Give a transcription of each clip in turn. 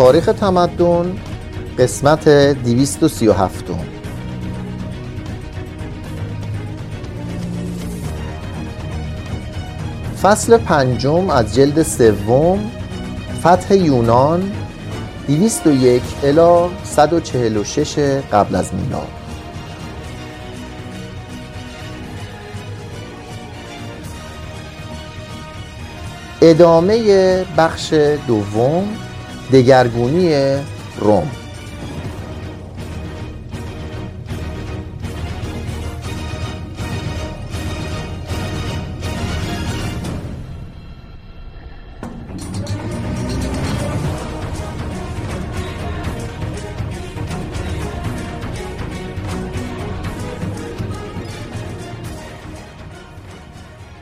تاریخ تمدن قسمت 237 فصل پنجم از جلد سوم فتح یونان 201 الی 146 قبل از میلاد. ادامه بخش دوم دگرگونی روم.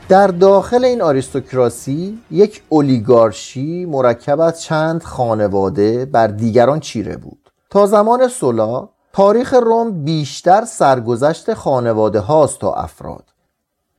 در داخل این آریستوکراسی یک اولیگارشی مرکب از چند خانواده بر دیگران چیره بود. تا زمان سولا تاریخ روم بیشتر سرگذشت خانواده هاست تا افراد.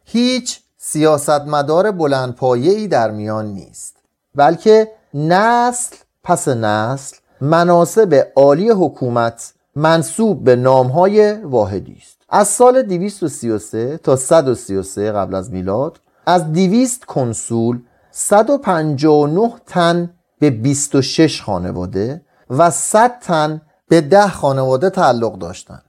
هیچ سیاستمدار بلندپایه ای در میان نیست بلکه نسل پس نسل مناسب عالی حکومت منصوب به نامهای واحدی است. از سال 233 تا 133 قبل از میلاد از 200 کنسول 159 تن به 26 خانواده و 100 تن به 10 خانواده تعلق داشتند.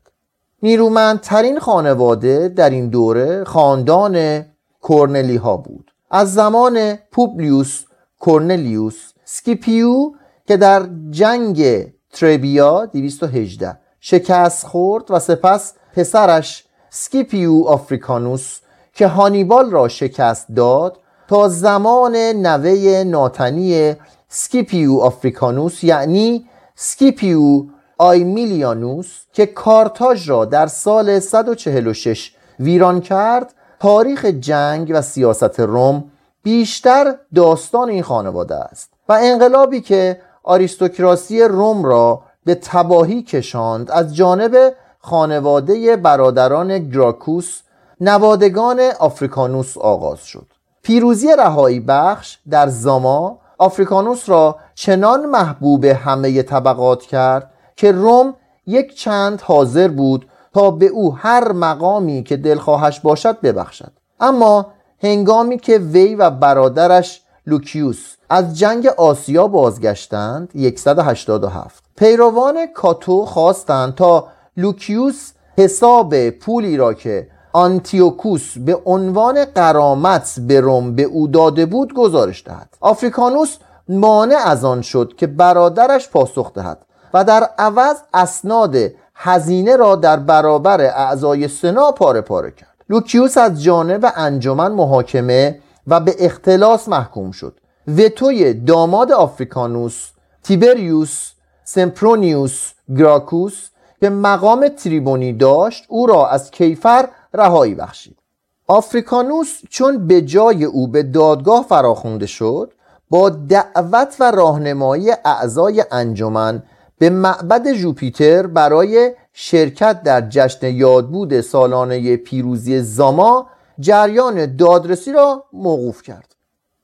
نیرومندترین خانواده در این دوره خاندان کورنلی ها بود. از زمان پوبلیوس کورنلیوس سکیپیو که در جنگ تربیا 218 شکست خورد و سپس پسرش سکیپیو آفریکانوس که هانیبال را شکست داد تا زمان نوه ناتنی سکیپیو آفریکانوس یعنی سکیپیو آیمیلیانوس که کارتاژ را در سال 146 ویران کرد تاریخ جنگ و سیاست روم بیشتر داستان این خانواده است و انقلابی که آریستوکراسی روم را به تباهی کشاند از جانب خانواده برادران گراکوس نوادگان آفریکانوس آغاز شد. پیروزی رهایی بخش در زاما آفریکانوس را چنان محبوب همه طبقات کرد که روم یک چند حاضر بود تا به او هر مقامی که دلخواهش باشد ببخشد. اما هنگامی که وی و برادرش لوکیوس از جنگ آسیا بازگشتند 187 پیروان کاتو خواستند تا لوکیوس حساب پولی را که آنتیوکوس به عنوان غرامت به روم به او داده بود گزارش دهد. آفریکانوس مانع از آن شد که برادرش پاسخ دهد و در عوض اسناد هزینه را در برابر اعضای سنا پاره پاره کرد. لوکیوس از جانب انجمن محاکمه و به اختلاس محکوم شد. وتوی داماد آفریکانوس تیبریوس سمپرونیوس گراکوس که مقام تریبونی داشت او را از کیفر رهایی بخشید. آفریکانوس چون به جای او به دادگاه فراخونده شد با دعوت و راهنمایی اعضای انجمن به معبد جوپیتر برای شرکت در جشن یادبود سالانه پیروزی زاما جریان دادرسی را موقوف کرد.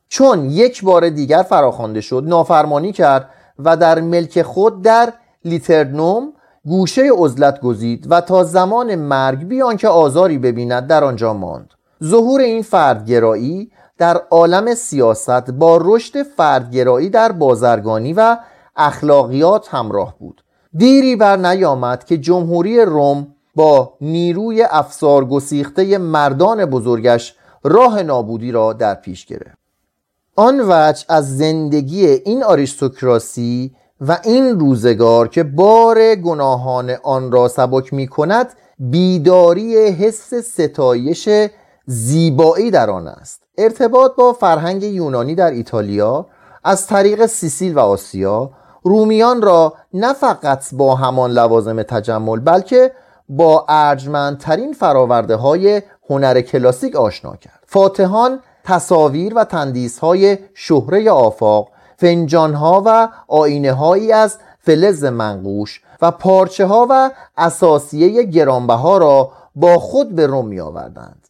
چون یک بار دیگر فراخوانده شد نافرمانی کرد و در ملک خود در لیترنوم گوشه عزلت گزید و تا زمان مرگ بیان که آزاری ببیند در آنجا ماند. ظهور این فردگرایی در عالم سیاست با رشد فردگرایی در بازرگانی و اخلاقیات همراه بود. دیری بر نیامد که جمهوری روم با نیروی افسار گسیخته مردان بزرگش راه نابودی را در پیش گرفت. آن وجه از زندگی این آریستوکراسی و این روزگار که بار گناهان آن را سبک می کند بیداری حس ستایش زیبایی در آن است. ارتباط با فرهنگ یونانی در ایتالیا از طریق سیسیل و آسیا رومیان را نه فقط با همان لوازم تجمل بلکه با ارجمندترین فراورده های هنر کلاسیک آشنا کرد. فاتحان تصاویر و تندیس های شهره آفاق فنجان ها و آینه هایی از فلز منقوش و پارچه ها و اساسیه گرانبها را با خود به روم می آوردند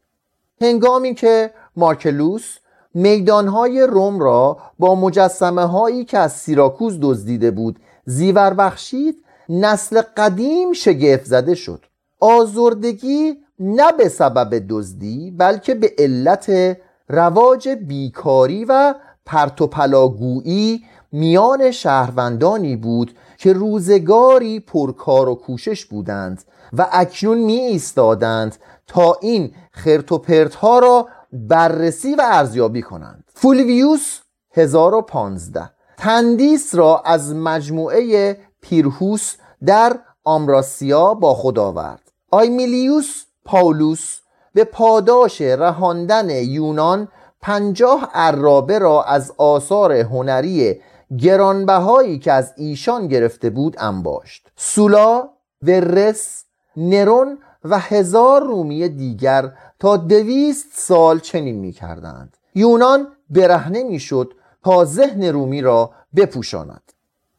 هنگامی که مارکلوس میدانهای روم را با مجسمه هایی که از سیراکوز دزدیده بود زیور بخشید نسل قدیم شگفت زده شد. آزردگی نه به سبب دزدی بلکه به علت رواج بیکاری و پرتوپلاگویی میان شهروندانی بود که روزگاری پرکار و کوشش بودند و اکنون می ایستادند تا این خرت و پرت ها را بررسی و ارزیابی کنند. فولویوس 1015 تندیس را از مجموعه پیرهوس در آمراسیا با خود آورد. آیمیلیوس پاولوس به پاداش رهاندن یونان پنجاه عرابه را از آثار هنری گرانبهایی که از ایشان گرفته بود انباشت. سولا ورس نرون و هزار رومی دیگر تا دویست سال چنین می کردند یونان برهنه می شد تا ذهن رومی را بپوشاند.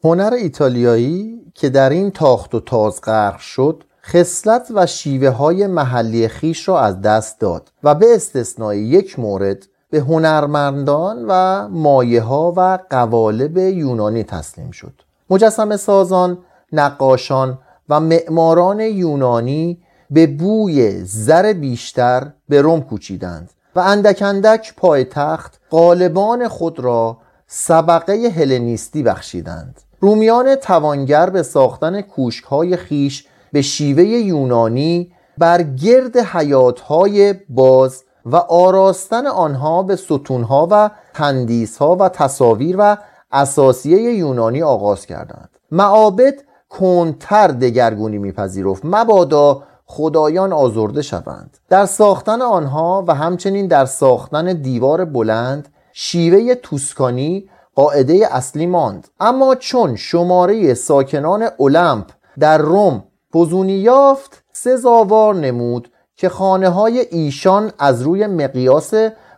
هنر ایتالیایی که در این تاخت و تاز غرق شد خصلت و شیوه های محلی خیش را از دست داد و به استثنای یک مورد به هنرمندان و مایه ها و قوالب یونانی تسلیم شد. مجسم سازان، نقاشان و معماران یونانی به بوی زر بیشتر به روم کوچیدند و اندک اندک پایتخت قالبان خود را سبقه هلنیستی بخشیدند. رومیان توانگر به ساختن کوشکهای خیش به شیوه یونانی بر گرد حیاتهای باز و آراستن آنها به ستونها و تندیسها و تصاویر و اساسیه یونانی آغاز کردند. معابد کنتر دگرگونی میپذیرفت. مبادا خدایان آزرده شوند. در ساختن آنها و همچنین در ساختن دیوار بلند شیوه توسکانی قاعده اصلی ماند. اما چون شماره ساکنان اولمپ در روم فزونی یافت سزاوار نمود که خانه های ایشان از روی مقیاس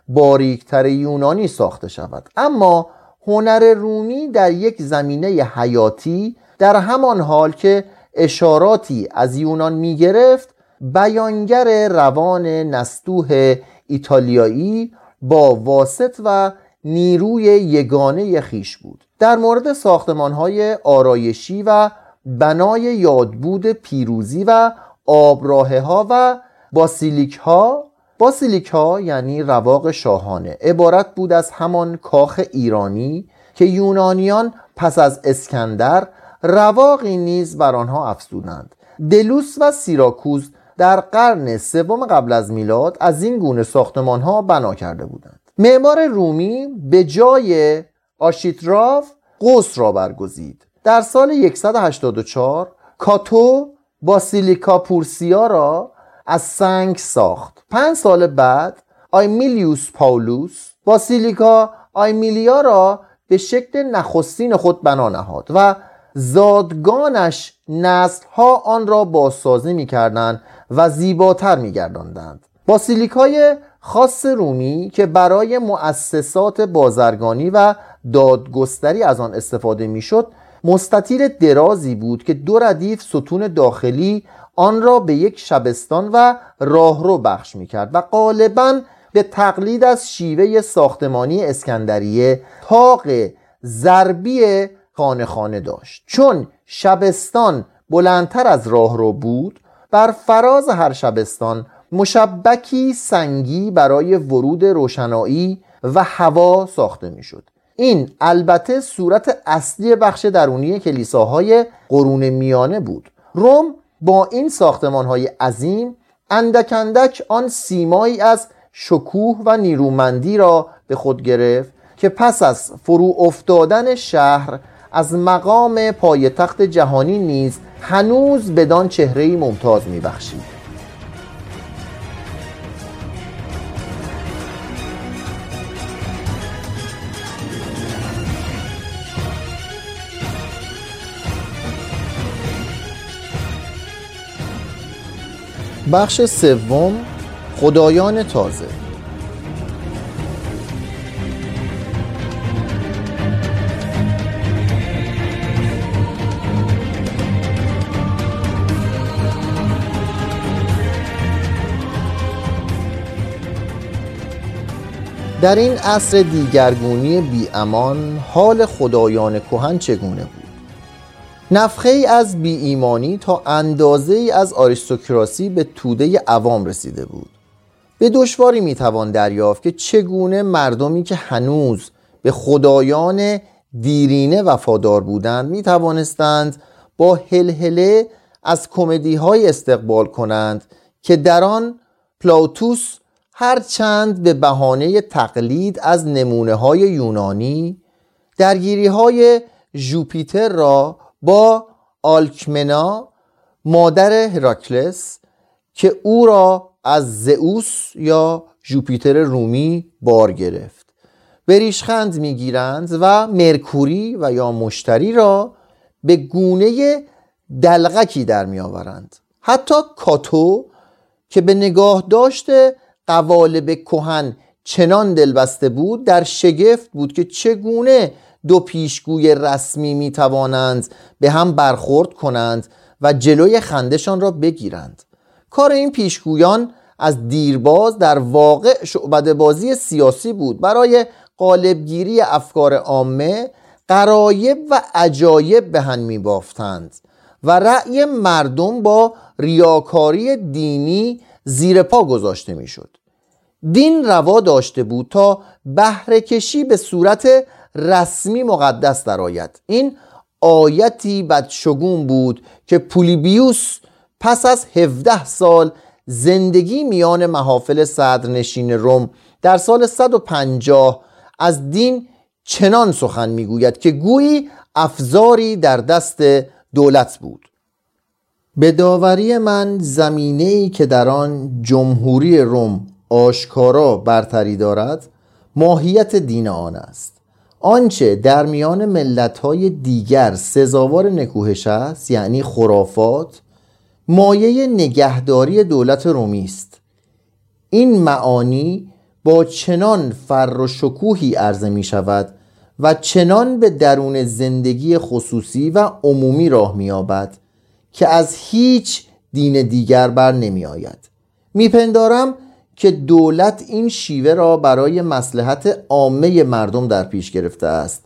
باریکتر یونانی ساخته شود. اما هنر رومی در یک زمینه حیاتی در همان حال که اشاراتی از یونان می گرفت بیانگر روان نستوه ایتالیایی با واسط و نیروی یگانه خیش بود. در مورد ساختمان های آرایشی و بنای یادبود پیروزی و آبراهه ها و باسیلیک ها باسیلیک ها یعنی رواق شاهانه. عبارت بود از همان کاخ ایرانی که یونانیان پس از اسکندر رواقی نیز بر آنها افزودند. دلوس و سیراکوز در قرن سوم قبل از میلاد از این گونه ساختمان ها بنا کرده بودند. معمار رومی به جای آشیتراف قوس را برگزید. در سال 184 کاتو باسیلیکا پورسیا را از سنگ ساخت. پنج سال بعد آیمیلیوس پاولوس باسیلیکا آیمیلیا را به شکل نخستین خود بنا نهاد و زادگانش ها آن را بازسازی می‌کردند و زیباتر میگرداندند. باسیلیکای خاص رومی که برای مؤسسات بازرگانی و دادگستری از آن استفاده می‌شد مستطیل درازی بود که دو ردیف ستون داخلی آن را به یک شبستان و راهرو بخش می‌کرد و غالبا به تقلید از شیوه ساختمانی اسکندریه تاق ضربی خانه خانه داشت. چون شبستان بلندتر از راهرو بود بر فراز هر شبستان مشبکی سنگی برای ورود روشنایی و هوا ساخته می‌شد. این البته صورت اصلی بخش درونی کلیساهای قرون میانه بود. روم با این ساختمان های عظیم اندک اندک آن سیمایی از شکوه و نیرومندی را به خود گرفت که پس از فرو افتادن شهر از مقام پایتخت جهانی نیز هنوز بدان چهره ممتاز میبخشید. بخش سوم خدایان تازه. در این عصر دیگرگونی بی امان حال خدایان کهن چگونه بود؟ نفخه ای از بی ایمانی تا اندازه ای از آریستوکراسی به توده عوام رسیده بود. به دشواری می‌توان دریافت که چگونه مردمی که هنوز به خدایان دیرینه وفادار بودند می توانستند با هلهله از کمدی های استقبال کنند که در آن پلاوتوس هرچند به بهانه تقلید از نمونه های یونانی درگیری های جوپیتر را با آلکمنا مادر هراکلس که او را از زئوس یا جوپیتر رومی بار گرفت. به ریشخند می‌گیرند و مرکوری و یا مشتری را به گونه دلغکی در میآورند. حتی کاتو که به نگاه داشته قوالب کهن چنان دلبسته بود در شگفت بود که چگونه دو پیشگوی رسمی می توانند به هم برخورد کنند و جلوی خندشان را بگیرند. کار این پیشگویان از دیرباز در واقع شعبد بازی سیاسی بود. برای قالبگیری افکار عامه قرایب و عجایب به هم می بافتند و رأی مردم با ریاکاری دینی زیر پا گذاشته می شد دین روا داشته بود تا بهره کشی به صورت رسمی مقدس درآید این آیتی بدشگون بود که پولیبیوس پس از 17 سال زندگی میان محافل صدرنشین روم در سال 150 از دین چنان سخن می‌گوید که گویی افزاری در دست دولت بود. به داوری من زمینه ای که در آن جمهوری روم آشکارا برتری دارد ماهیت دین آن است. آنچه در میان ملتهای دیگر سزاوار نکوهش است یعنی خرافات مایه نگهداری دولت رومی است. این معانی با چنان فر و شکوهی عرضه می شود و چنان به درون زندگی خصوصی و عمومی راه می آبد که از هیچ دین دیگر بر نمی آید. میپندارم که دولت این شیوه را برای مسلحت عامه مردم در پیش گرفته است.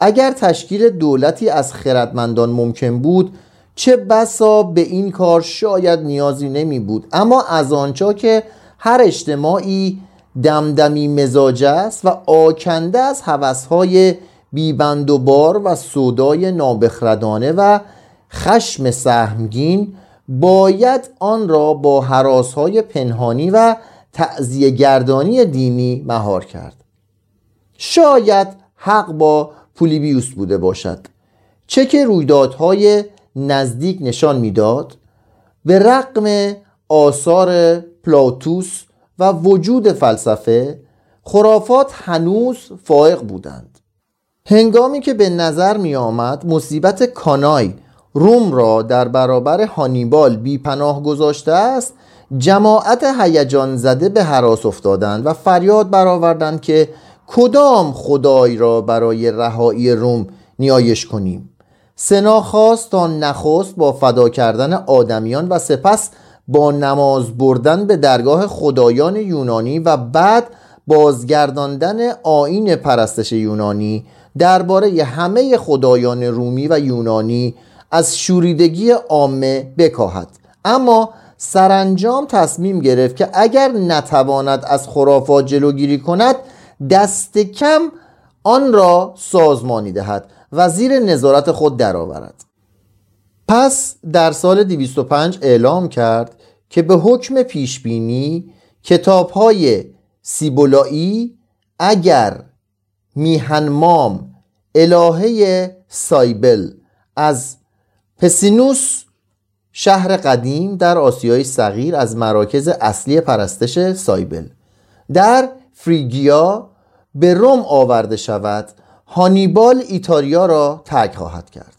اگر تشکیل دولتی از خردمندان ممکن بود چه بسا به این کار شاید نیازی نمی بود. اما از آنجا که هر اجتماعی دمدمی مزاج است و آکنده از حوثهای بیبند و بار و صدای نابخردانه و خشم سهمگین باید آن را با حراسهای پنهانی و تعذیه گردانی دینی مهار کرد. شاید حق با پولیبیوس بوده باشد. چه که رویدادهای نزدیک نشان می‌داد به رقم آثار پلاتوس و وجود فلسفه خرافات هنوز فائق بودند. هنگامی که به نظر می آمد مصیبت کانای روم را در برابر هانیبال بی پناه گذاشته است جماعت هیجان زده به حراس افتادند و فریاد برآوردند که کدام خدای را برای رهایی روم نیایش کنیم؟ سنا خواست تا نخست با فدا کردن آدمیان و سپس با نماز بردن به درگاه خدایان یونانی و بعد بازگرداندن آین پرستش یونانی درباره همه خدایان رومی و یونانی از شوریدگی عامه بکاهد. اما سرانجام تصمیم گرفت که اگر نتواند از خرافات جلوگیری کند دست کم آن را سازمانی دهد و زیر نظارت خود درآورد. پس در سال 205 اعلام کرد که به حکم پیشبینی کتاب های سیبولایی اگر میهنمام الهه سایبل از پسینوس شهر قدیم در آسیای صغیر از مراکز اصلی پرستش سایبل. در فریگیا به روم آورده شود هانیبال ایتالیا را ترک خواهد کرد.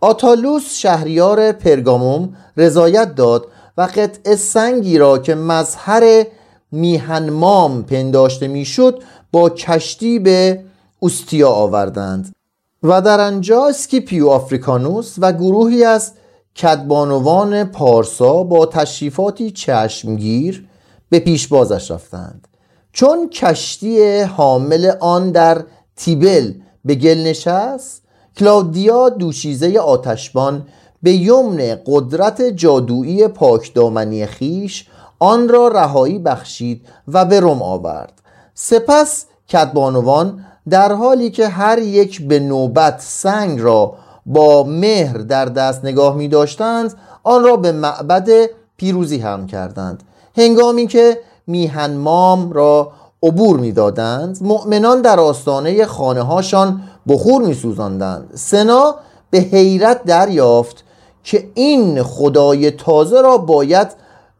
آتالوس شهریار پرگاموم رضایت داد و قطع سنگی را که مظهر میهنمام پنداشته می‌شد با کشتی به اوستیا آوردند. و در آنجا اسکیپیو آفریکانوس و گروهی از کدبانوان پارسا با تشریفاتی چشمگیر به پیشبازش رفتند. چون کشتی حامل آن در تیبل به گل نشست کلاودیا دوشیزه آتشبان به یمن قدرت جادویی پاکدامنی خیش آن را رهایی بخشید و به روم آورد. سپس کدبانوان در حالی که هر یک به نوبت سنگ را با مهر در دست نگاه می داشتند آن را به معبد پیروزی هم کردند. هنگامی که میهنمام را عبور می‌دادند مؤمنان در آستانه خانه هاشان بخور می سوزندند سنا به حیرت دریافت که این خدای تازه را باید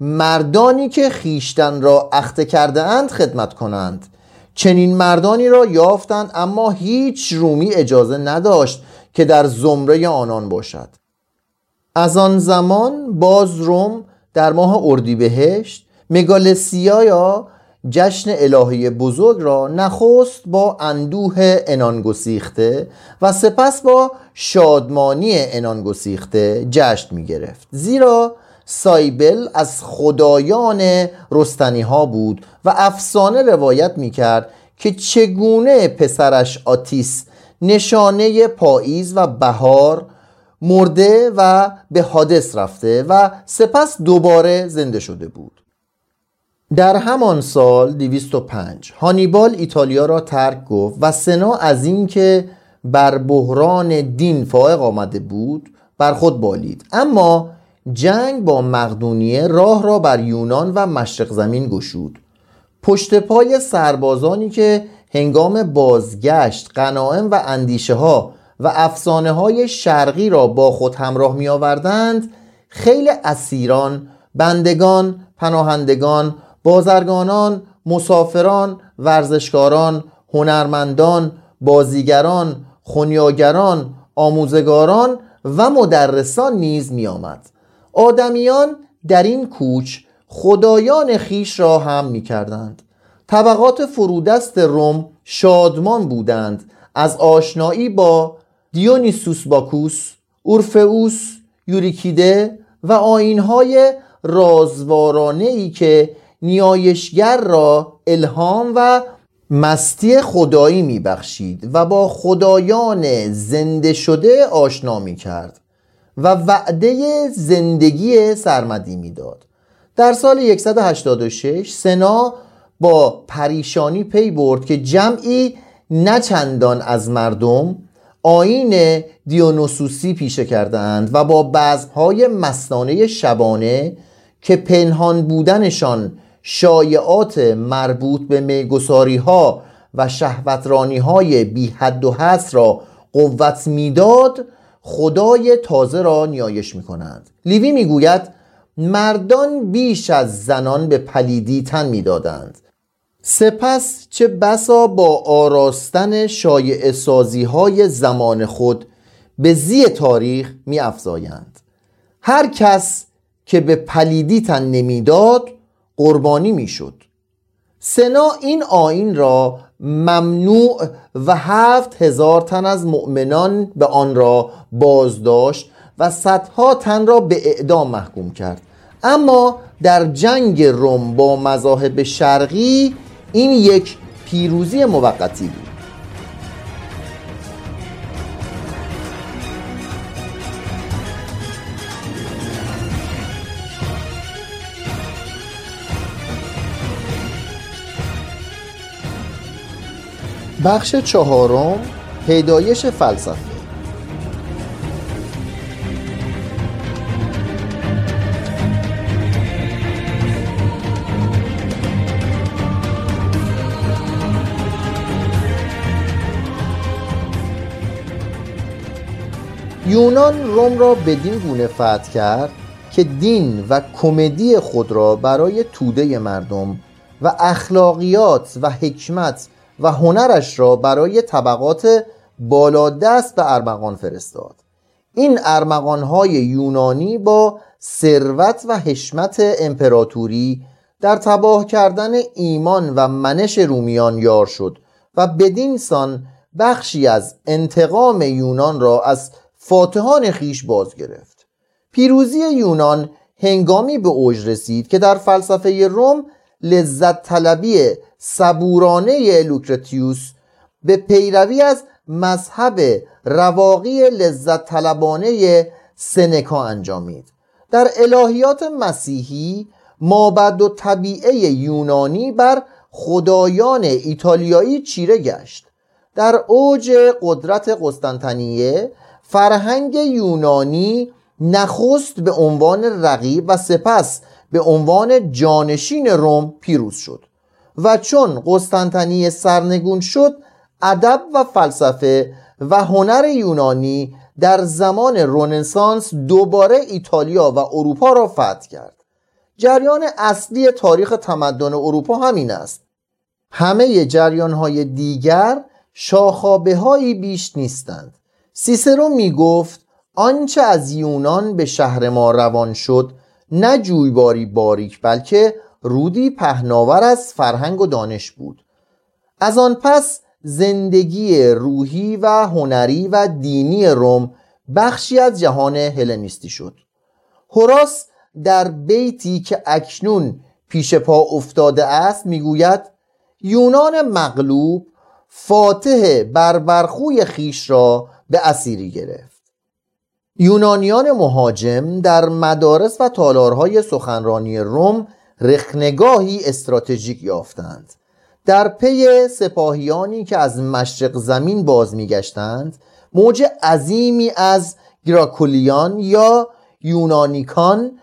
مردانی که خیشتن را اخته کرده اند خدمت کنند. چنین مردانی را یافتند اما هیچ رومی اجازه نداشت که در زمره آنان باشد. از آن زمان باز روم در ماه اردیبهشت مگالسیا یا جشن الهی بزرگ را نخست با اندوه انانگسیخته و سپس با شادمانی انانگسیخته جشن می گرفت زیرا سایبل از خدایان رستنی ها بود و افسانه روایت می کرد که چگونه پسرش آتیس نشانه پاییز و بهار مرده و به حادث رفته و سپس دوباره زنده شده بود. در همان سال 205 هانیبال ایتالیا را ترک گفت و سنا از اینکه بر بحران دین فائق آمده بود بر خود بالید. اما جنگ با مقدونیه راه را بر یونان و مشرق زمین گشود. پشت پای سربازانی که هنگام بازگشت قناعم و اندیشه ها و افسانه های شرقی را با خود همراه می آوردند خیلی اسیران، بندگان، پناهندگان، بازرگانان، مسافران، ورزشکاران، هنرمندان، بازیگران، خونیاگران، آموزگاران و مدرسان نیز می آمد. آدمیان در این کوچ خدایان خیش را هم می کردند طبقات فرودست روم شادمان بودند. از آشنایی با دیونیسوس باکوس، اورفئوس، یوریکیده و آینهای رازوارانه ای که نیایشگر را الهام و مستی خدایی میبخشید و با خدایان زنده شده آشنا می کرد و وعده زندگی سرمدی می‌داد. در سال 186 سنا با پریشانی پی برد که جمعی نچندان از مردم آین دیونوسوسی پیشه کردند و با بعضهای مستانه شبانه که پنهان بودنشان شایعات مربوط به میگساری ها و شهوترانی های بی حد و حس را قوت می‌داد خدای تازه را نیایش می کنند لیوی می‌گوید مردان بیش از زنان به پلیدی تن می‌دادند. سپس چه بسا با آراستن شایع سازی های زمان خود به زی تاریخ می افزایند. هر کس که به پلیدی تن نمی‌داد قربانی می‌شد. سنا این آین را ممنوع و هفت هزار تن از مؤمنان به آن را بازداشت و صدها تن را به اعدام محکوم کرد اما در جنگ روم با مذاهب شرقی این یک پیروزی موقتی بود. بخش چهارم پیدایش فلسفه. یونان روم را بدین گونه فتح کرد که دین و کمدی خود را برای توده مردم و اخلاقیات و حکمت و هنرش را برای طبقات بالادست به ارمغان فرستاد. این ارمغانهای یونانی با ثروت و حشمت امپراتوری در تباه کردن ایمان و منش رومیان یار شد و بدین سان بخشی از انتقام یونان را از فاتحان خیش باز گرفت پیروزی یونان هنگامی به اوج رسید که در فلسفه روم لذت طلبی صبورانه لوکرتیوس به پیروی از مذهب رواقی لذت طلبانه سنکا انجامید. در الهیات مسیحی مابد و طبیعه یونانی بر خدایان ایتالیایی چیره گشت. در اوج قدرت قسطنطنیه فرهنگ یونانی نخست به عنوان رقیب و سپس به عنوان جانشین روم پیروز شد و چون قسطنطنیه سرنگون شد ادب و فلسفه و هنر یونانی در زمان رونسانس دوباره ایتالیا و اروپا را فتح کرد. جریان اصلی تاریخ تمدن اروپا همین است. همه جریان های دیگر شاخابه هایی بیش نیستند. سیسرو می گفت آنچه از یونان به شهر ما روان شد نه جویباری باریک بلکه رودی پهناور از فرهنگ و دانش بود. از آن پس زندگی روحی و هنری و دینی روم بخشی از جهان هلنیستی شد. هوراس در بیتی که اکنون پیش پا افتاده است می‌گوید یونان مغلوب فاتح بربرخوی خیش را به اسیری گرفت. یونانیان مهاجم در مدارس و تالارهای سخنرانی روم رخنگاهی استراتژیک یافتند. در پی سپاهیانی که از مشرق زمین باز میگشتند موج عظیمی از گراکولیان یا یونانیکان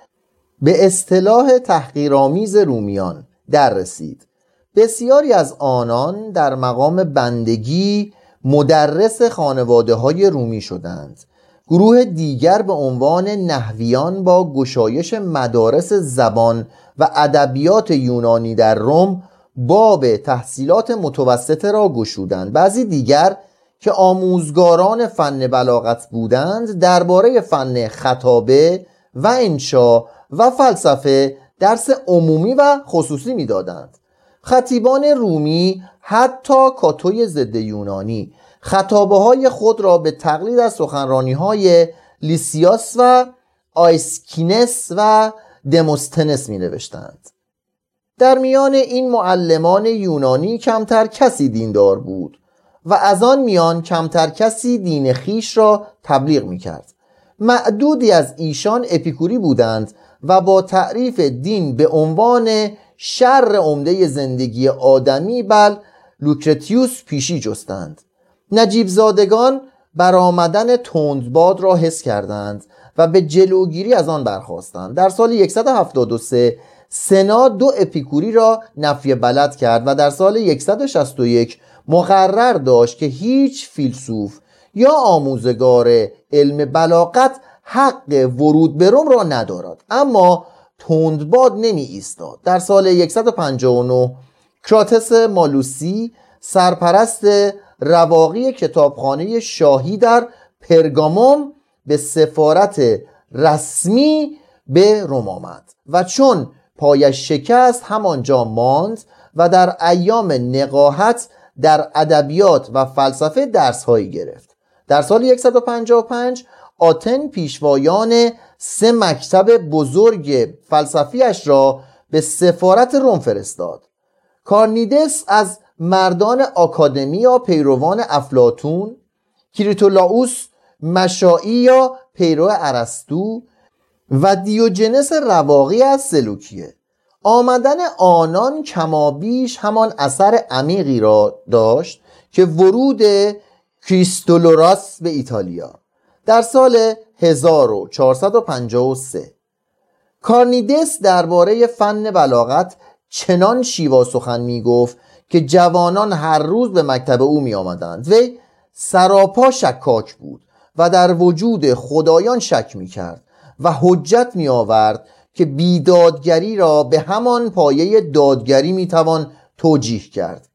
به اصطلاح تحقیرآمیز رومیان در رسید. بسیاری از آنان در مقام بندگی مدرس خانواده های رومی شدند. گروه دیگر به عنوان نحویان با گشایش مدارس زبان و ادبیات یونانی در روم باب تحصیلات متوسطه را گشودند. بعضی دیگر که آموزگاران فن بلاغت بودند درباره فن خطابه و انشا و فلسفه درس عمومی و خصوصی می‌دادند. خطیبان رومی حتی کاتوی ضد یونانی. خطابه های خود را به تقلید از سخنرانی های لیسیاس و آیسکینس و دموستنس می نوشتند در میان این معلمان یونانی کمتر کسی دیندار بود و از آن میان کمتر کسی دین خویش را تبلیغ می کرد معدودی از ایشان اپیکوری بودند و با تعریف دین به عنوان شر عمده زندگی آدمی بر لوکرتیوس پیشی جستند. نجیب زادگان برآمدن تندباد را حس کردند و به جلوگیری از آن برخاستند در سال 173 سنا دو اپیکوری را نفی بلد کرد و در سال 161 مقرر داشت که هیچ فیلسوف یا آموزگار علم بلاغت حق ورود به روم را ندارد. اما تندباد نمی ایستاد. در سال 159 کراتس مالوسی سرپرست رواقی کتابخانه شاهی در پرگاموم به سفارت رسمی به روم آمد و چون پایش شکست همانجا ماند و در ایام نقاهت در ادبیات و فلسفه درس هایی گرفت. در سال 155 آتن پیشوایان سه مکتب بزرگ فلسفیش را به سفارت روم فرستاد. کارنیدس از مردان آکادمی یا پیروان افلاتون کریتولاوس مشایی یا پیرو ارسطو و دیوجنس رواقی از سلوکیه. آمدن آنان کمابیش همان اثر عمیقی را داشت که ورود کریستولوراس به ایتالیا. در سال 1453 کارنیدس درباره فن بلاغت چنان شیوا سخن می گفت که جوانان هر روز به مکتب او می آمدند وی سراپا شکاک بود و در وجود خدایان شک می کرد و حجت می آورد که بیدادگری را به همان پایه دادگری می توان توجیه کرد.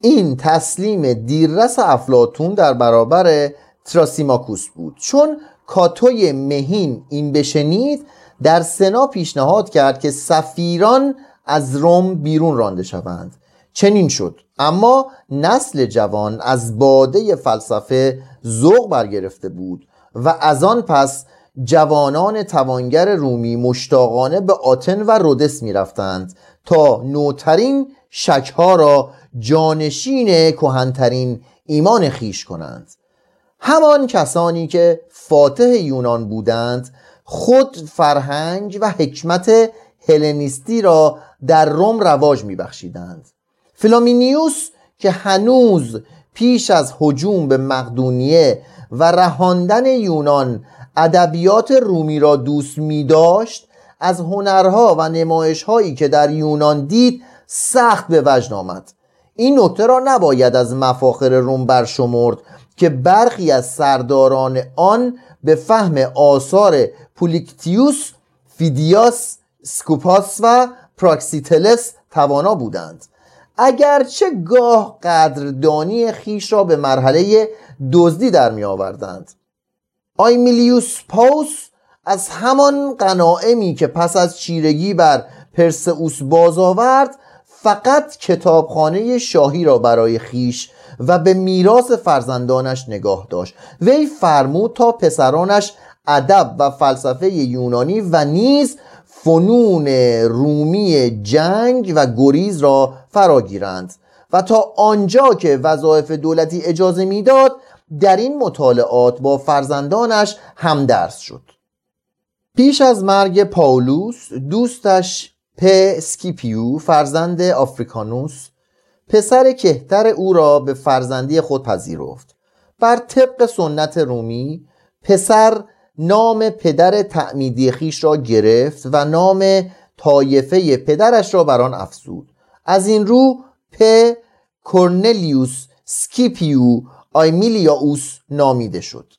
این تسلیم دیررس افلاتون در برابر تراسیماکوس بود. چون کاتوی مهین این بشنید در سنا پیشنهاد کرد که سفیران از روم بیرون رانده شوند. چنین شد. اما نسل جوان از باده فلسفه ذوق برگرفته بود و از آن پس جوانان توانگر رومی مشتاقانه به آتن و رودس می رفتند تا نوترین شکها را جانشین کهنترین ایمان خیش کنند. همان کسانی که فاتح یونان بودند خود فرهنگ و حکمت هلنیستی را در روم رواج میبخشیدند. فلامینیوس که هنوز پیش از هجوم به مقدونیه و رهاندن یونان ادبیات رومی را دوست می داشت از هنرها و نمایشهایی که در یونان دید سخت به وجد آمد. این نکته را نباید از مفاخر روم برشمرد که برخی از سرداران آن به فهم آثار پولیکلیتوس، فیدیاس، سکوپاس و پراکسیتلس توانا بودند. اگرچه گاه قدردانی خیش را به مرحله دزدی در می آوردند. آیمیلیوس پاوس از همان قناعمی که پس از چیرگی بر پرسئوس باز آورد فقط کتابخانه شاهی را برای خیش و به میراث فرزندانش نگاه داشت. وی فرمود تا پسرانش ادب و فلسفه یونانی و نیز فنون رومی جنگ و گریز را فراگیرند و تا آنجا که وظایف دولتی اجازه می‌داد در این مطالعات با فرزندانش همدرس شد. پیش از مرگ پاولوس دوستش پ سکیپیو فرزند آفریکانوس پسر کهتر او را به فرزندی خود پذیرفت. بر طبق سنت رومی پسر نام پدر تعمیدی خویش را گرفت و نام طایفه پدرش را بر آن افزود. از این رو پ کورنلیوس سکیپیو آیمیلیانوس نامیده شد.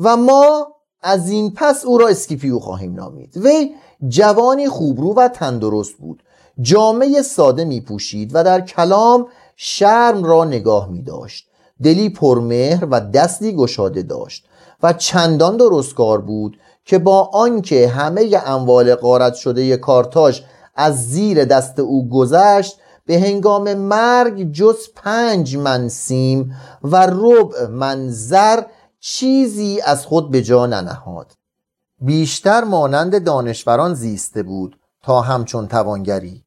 و ما از این پس او را اسکیپیو خواهیم نامید. وی جوانی خوبرو و تندرست بود. جامه ساده می پوشید و در کلام شرم را نگاه می داشت دلی پرمهر و دستی گشاده داشت و چندان درستکار بود که با آنکه همه اموال قارت شده کارتاژ از زیر دست او گذشت به هنگام مرگ جز پنج من سیم و ربع من زر چیزی از خود به جا ننهاد. بیشتر مانند دانشوران زیسته بود تا همچون توانگری.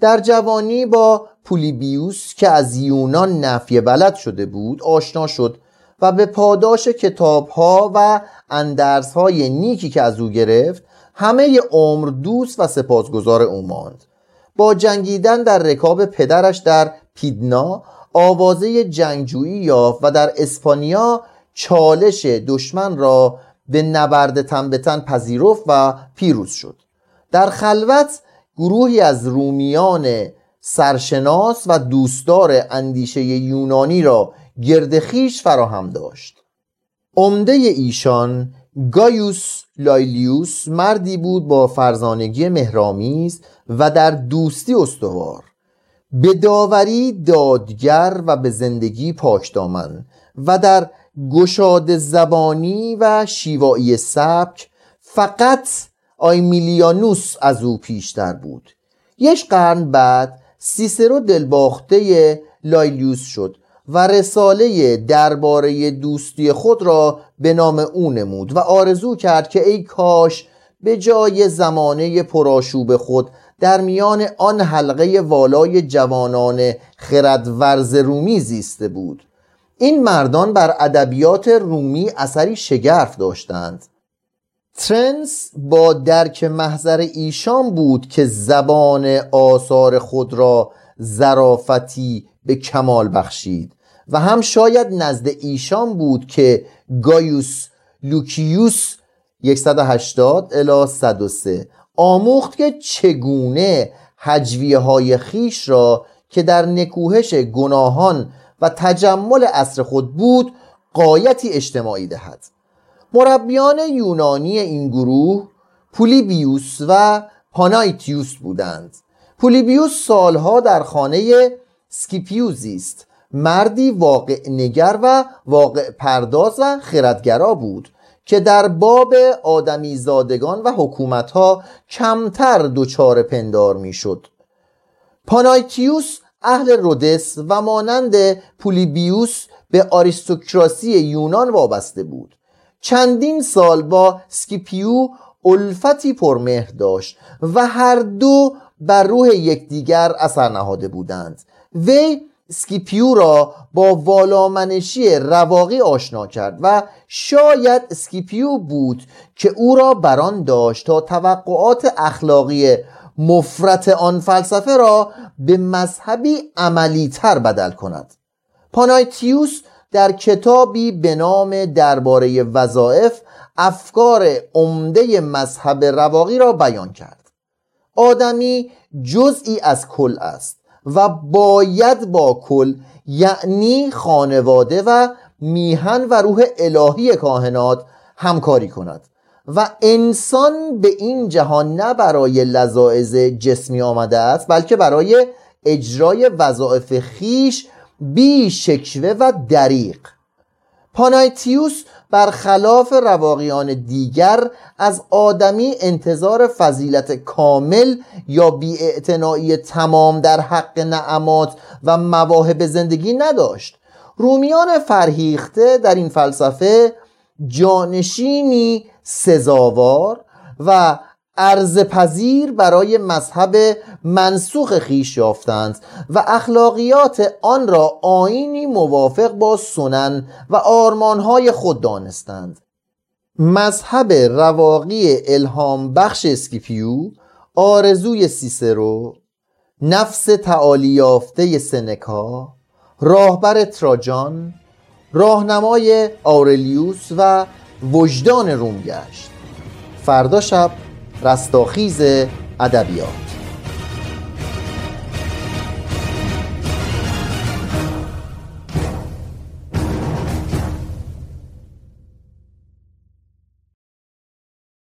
در جوانی با پولیبیوس که از یونان نفی بلد شده بود آشنا شد و به پاداش کتابها و اندرسهای نیکی که از او گرفت همه عمر دوست و سپاسگزار او ماند. با جنگیدن در رکاب پدرش در پیدنا آوازه جنگجویی یافت و در اسپانیا چالش دشمن را به نبرد تن پذیرفت و پیروز شد. در خلوت گروهی از رومیان سرشناس و دوستدار اندیشه یونانی را گرد خیش فراهم داشت. عمده ایشان گایوس لایلیوس مردی بود با فرزانگی مهرامیز و در دوستی استوار. به داوری دادگر و به زندگی پاکدامن و در گشاد زبانی و شیوایی سبک فقط آیمیلیانوس از او پیشتر بود. یک قرن بعد سیسرو دلباخته لایلیوس شد و رساله درباره دوستی خود را به نام او نمود و آرزو کرد که ای کاش به جای زمانه پراشوب خود در میان آن حلقه والای جوانان خردورز رومی زیسته بود. این مردان بر ادبیات رومی اثری شگرف داشتند. ترنس با درک محضر ایشان بود که زبان آثار خود را ظرافتی به کمال بخشید و هم شاید نزد ایشان بود که گایوس لوکیلیوس 180 الی 103 آموخت که چگونه هجویه های خویش را که در نکوهش گناهان و تجمل عصر خود بود غایتی اجتماعی دهد. مربیان یونانی این گروه پولیبیوس و پانایتیوس بودند. پولیبیوس سالها در خانه سکیپیو زیست. مردی واقع نگر و واقع پرداز و خردگرا بود که در باب آدمی زادگان و حکومتها کمتر دچار پندار می‌شد. پانایتیوس اهل رودس و مانند پولیبیوس به آریستوکراسی یونان وابسته بود. چندین سال با سکیپیو الفتی پرمهر داشت و هر دو بر روح یکدیگر اثر نهاده بودند. وی سکیپیو را با والامنشی رواقی آشنا کرد و شاید سکیپیو بود که او را بران داشت تا توقعات اخلاقی مفرت آن فلسفه را به مذهبی عملی تر بدل کند. پانایتیوس در کتابی به نام درباره وظایف افکار عمده مذهب رواقی را بیان کرد. آدمی جزئی از کل است و باید با کل یعنی خانواده و میهن و روح الهی کاهنات همکاری کند. و انسان به این جهان نه برای لذاعز جسمی آمده است بلکه برای اجرای وظایف خیش بی شکوه و دریق پانایتیوس برخلاف رواقیان دیگر از آدمی انتظار فضیلت کامل یا بیاعتنایی تمام در حق نعمات و مواهب زندگی نداشت. رومیان فرهیخته در این فلسفه جانشینی سزاوار و ارز پذیر برای مذهب منسوخ خویش یافتند و اخلاقیات آن را آیینی موافق با سنن و آرمانهای خود دانستند. مذهب رواقی الهام بخش اسکیپیو آرزوی سیسرو نفس تعالی یافته سنکا راهبر تراجان راهنمای آورلیوس و وجدان روم گشت. فردا شب رستاخیز ادبیات.